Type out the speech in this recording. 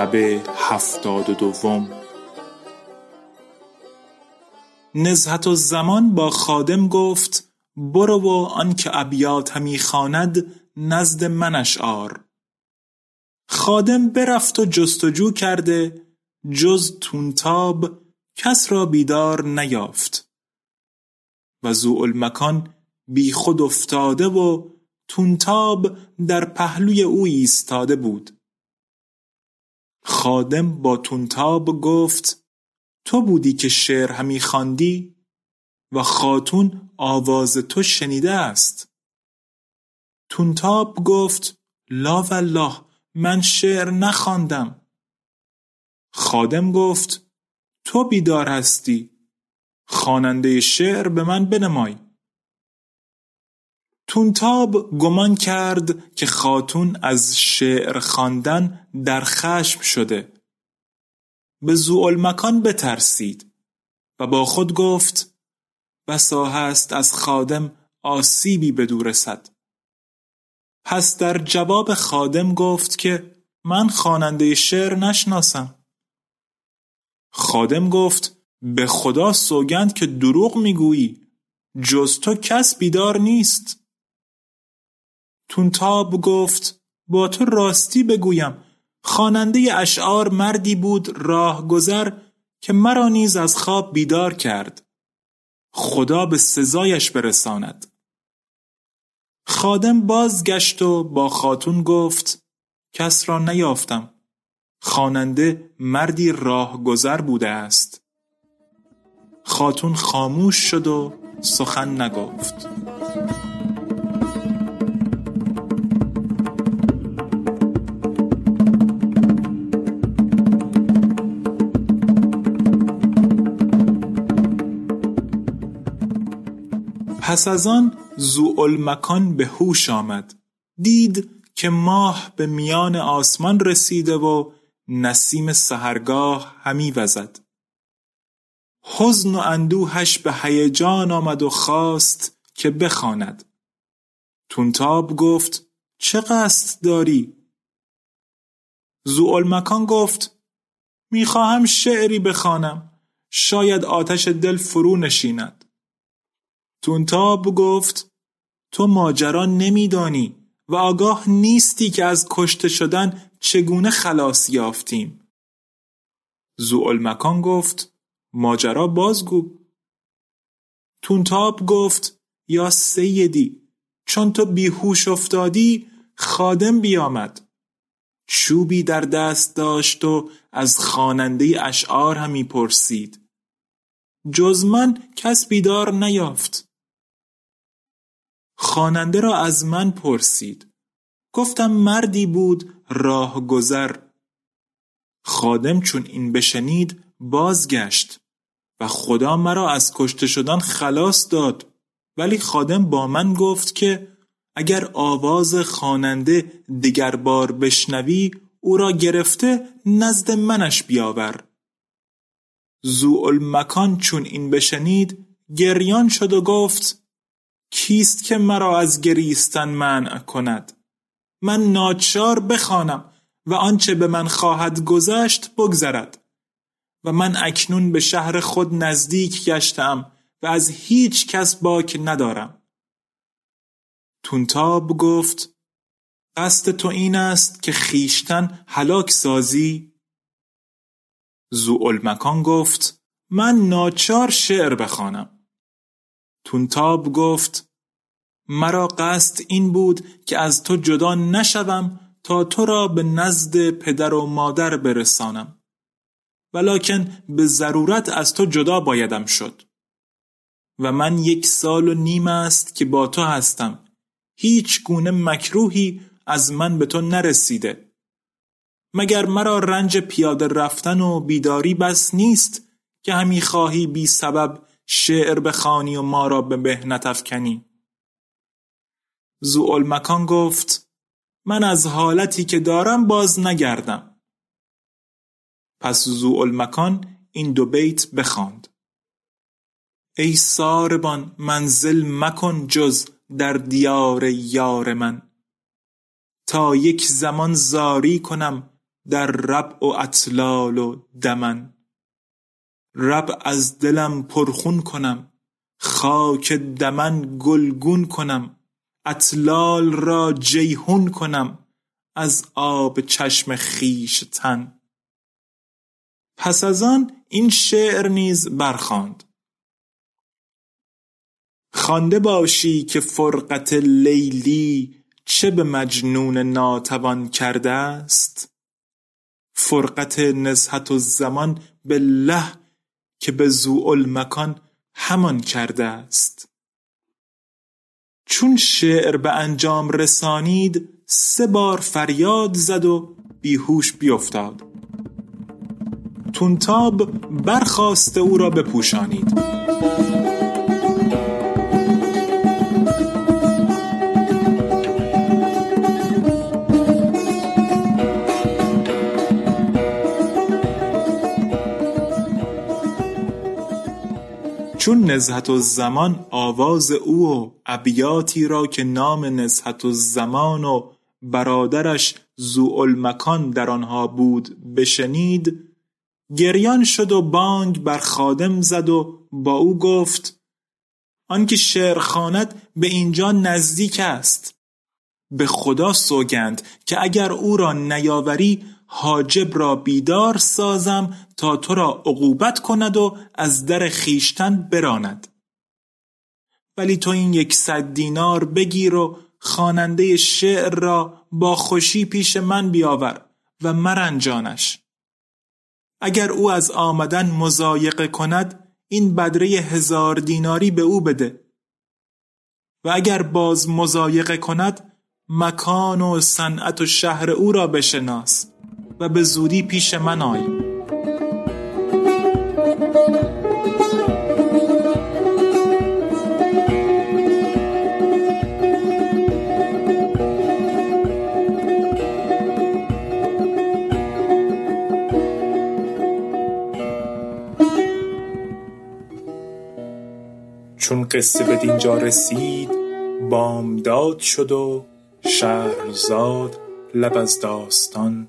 شب هفتاد و دوم. نزهت و زمان با خادم گفت برو و آنکه ابیات همی خواند نزد منش آر. خادم برفت و جستجو کرده جز تونتاب کس را بیدار نیافت. و المکان بی خود افتاده و تونتاب در پهلوی او ایستاده بود. خادم با تونتاب گفت تو بودی که شعر همی خواندی و خاتون آواز تو شنیده است. تونتاب گفت لا والله من شعر نخواندم. خادم گفت تو بیدار هستی خواننده شعر به من بنمای. تونتاب گمان کرد که خاتون از شعر خواندن در خشم شده. به مکان بترسید و با خود گفت بسا هست از خادم آسیبی به دور رسد. پس در جواب خادم گفت که من خواننده شعر نشناسم. خادم گفت به خدا سوگند که دروغ می‌گویی جز تو کس بیدار نیست. تونتاب گفت با تو راستی بگویم. خواننده اشعار مردی بود راهگذر که مرا نیز از خواب بیدار کرد. خدا به سزایش برساند. خادم بازگشت و با خاتون گفت کس را نیافتم. خواننده مردی راهگذر بوده است. خاتون خاموش شد و سخن نگفت. پس از آن زوالمکان به هوش آمد. دید که ماه به میان آسمان رسیده و نسیم سهرگاه همی وزد. حزن و اندوهش به هیجان آمد و خواست که بخواند. تونتاب گفت چه قصد داری؟ زوالمکان گفت می‌خواهم شعری بخوانم. شاید آتش دل فرو نشیند. تونتاب گفت تو ماجرا نمیدانی و آگاه نیستی که از کشته شدن چگونه خلاص یافتیم. مکان گفت ماجرا بازگو. تونتاب گفت یا سیدی چون تو بیهوش افتادی خادم بیامد. چوبی در دست داشت و از خواننده اشعار همی پرسید. جز من کس بیدار نیافت. خواننده را از من پرسید. گفتم مردی بود راه گذر خادم چون این بشنید بازگشت و خدا مرا از کشته شدن خلاص داد. ولی خادم با من گفت که اگر آواز خواننده دیگر بار بشنوی او را گرفته نزد منش بیاور. مکان چون این بشنید گریان شد و گفت کیست که مرا از گریستن منع کند؟ من ناچار بخوانم و آنچه به من خواهد گذشت بگذرد. و من اکنون به شهر خود نزدیک گشتم و از هیچ کس باک ندارم. تونتاب گفت قصد تو این است که خیشتن هلاک سازی؟ مکان گفت من ناچار شعر بخوانم. تونتاب گفت مرا قصد این بود که از تو جدا نشوم تا تو را به نزد پدر و مادر برسانم ولکن به ضرورت از تو جدا بایدم شد. و من یک سال و نیم است که با تو هستم. هیچ گونه مکروهی از من به تو نرسیده. مگر مرا رنج پیاده رفتن و بیداری بس نیست که همی خواهی بی سبب شعر بخوانی و ما را به مهنت افکنی. مکان گفت من از حالتی که دارم باز نگردم. پس مکان این دو بیت بخواند. ای ساربان منزل مکن جز در دیار یار من. تا یک زمان زاری کنم در رب و اطلال و دمن. رب از دلم پرخون کنم خاک دمن گلگون کنم اطلال را جیهون کنم از آب چشم خیش تن. پس از آن این شعر نیز برخواند خوانده باشی که فرقت لیلی چه به مجنون ناتوان کرده است؟ فرقت نزهت و زمان بالله که به مکان همان کرده است. چون شعر به انجام رسانید سه بار فریاد زد و بیهوش بیفتاد. تونتاب برخواست او را بپوشانید. چون نزهت الزمان آواز او و ابیاتی را که نام نزهت الزمان و برادرش زوالمکان در آنها بود بشنید گریان شد و بانگ بر خادم زد و با او گفت آنکه شعر خواند به اینجا نزدیک است. به خدا سوگند که اگر او را نیاوری حاجب را بیدار سازم تا تو را عقوبت کند و از در خیشتن براند. ولی تو این یکصد دینار بگیر و خواننده شعر را با خوشی پیش من بیاور و مرنجانش. اگر او از آمدن مزایقه کند این بدره هزار دیناری به او بده. و اگر باز مزایقه کند مکان و صنعت و شهر او را بشناس. و به زودی پیش من آی. چون قصه به دینجا رسید بامداد شد و شهرزاد لب از داستان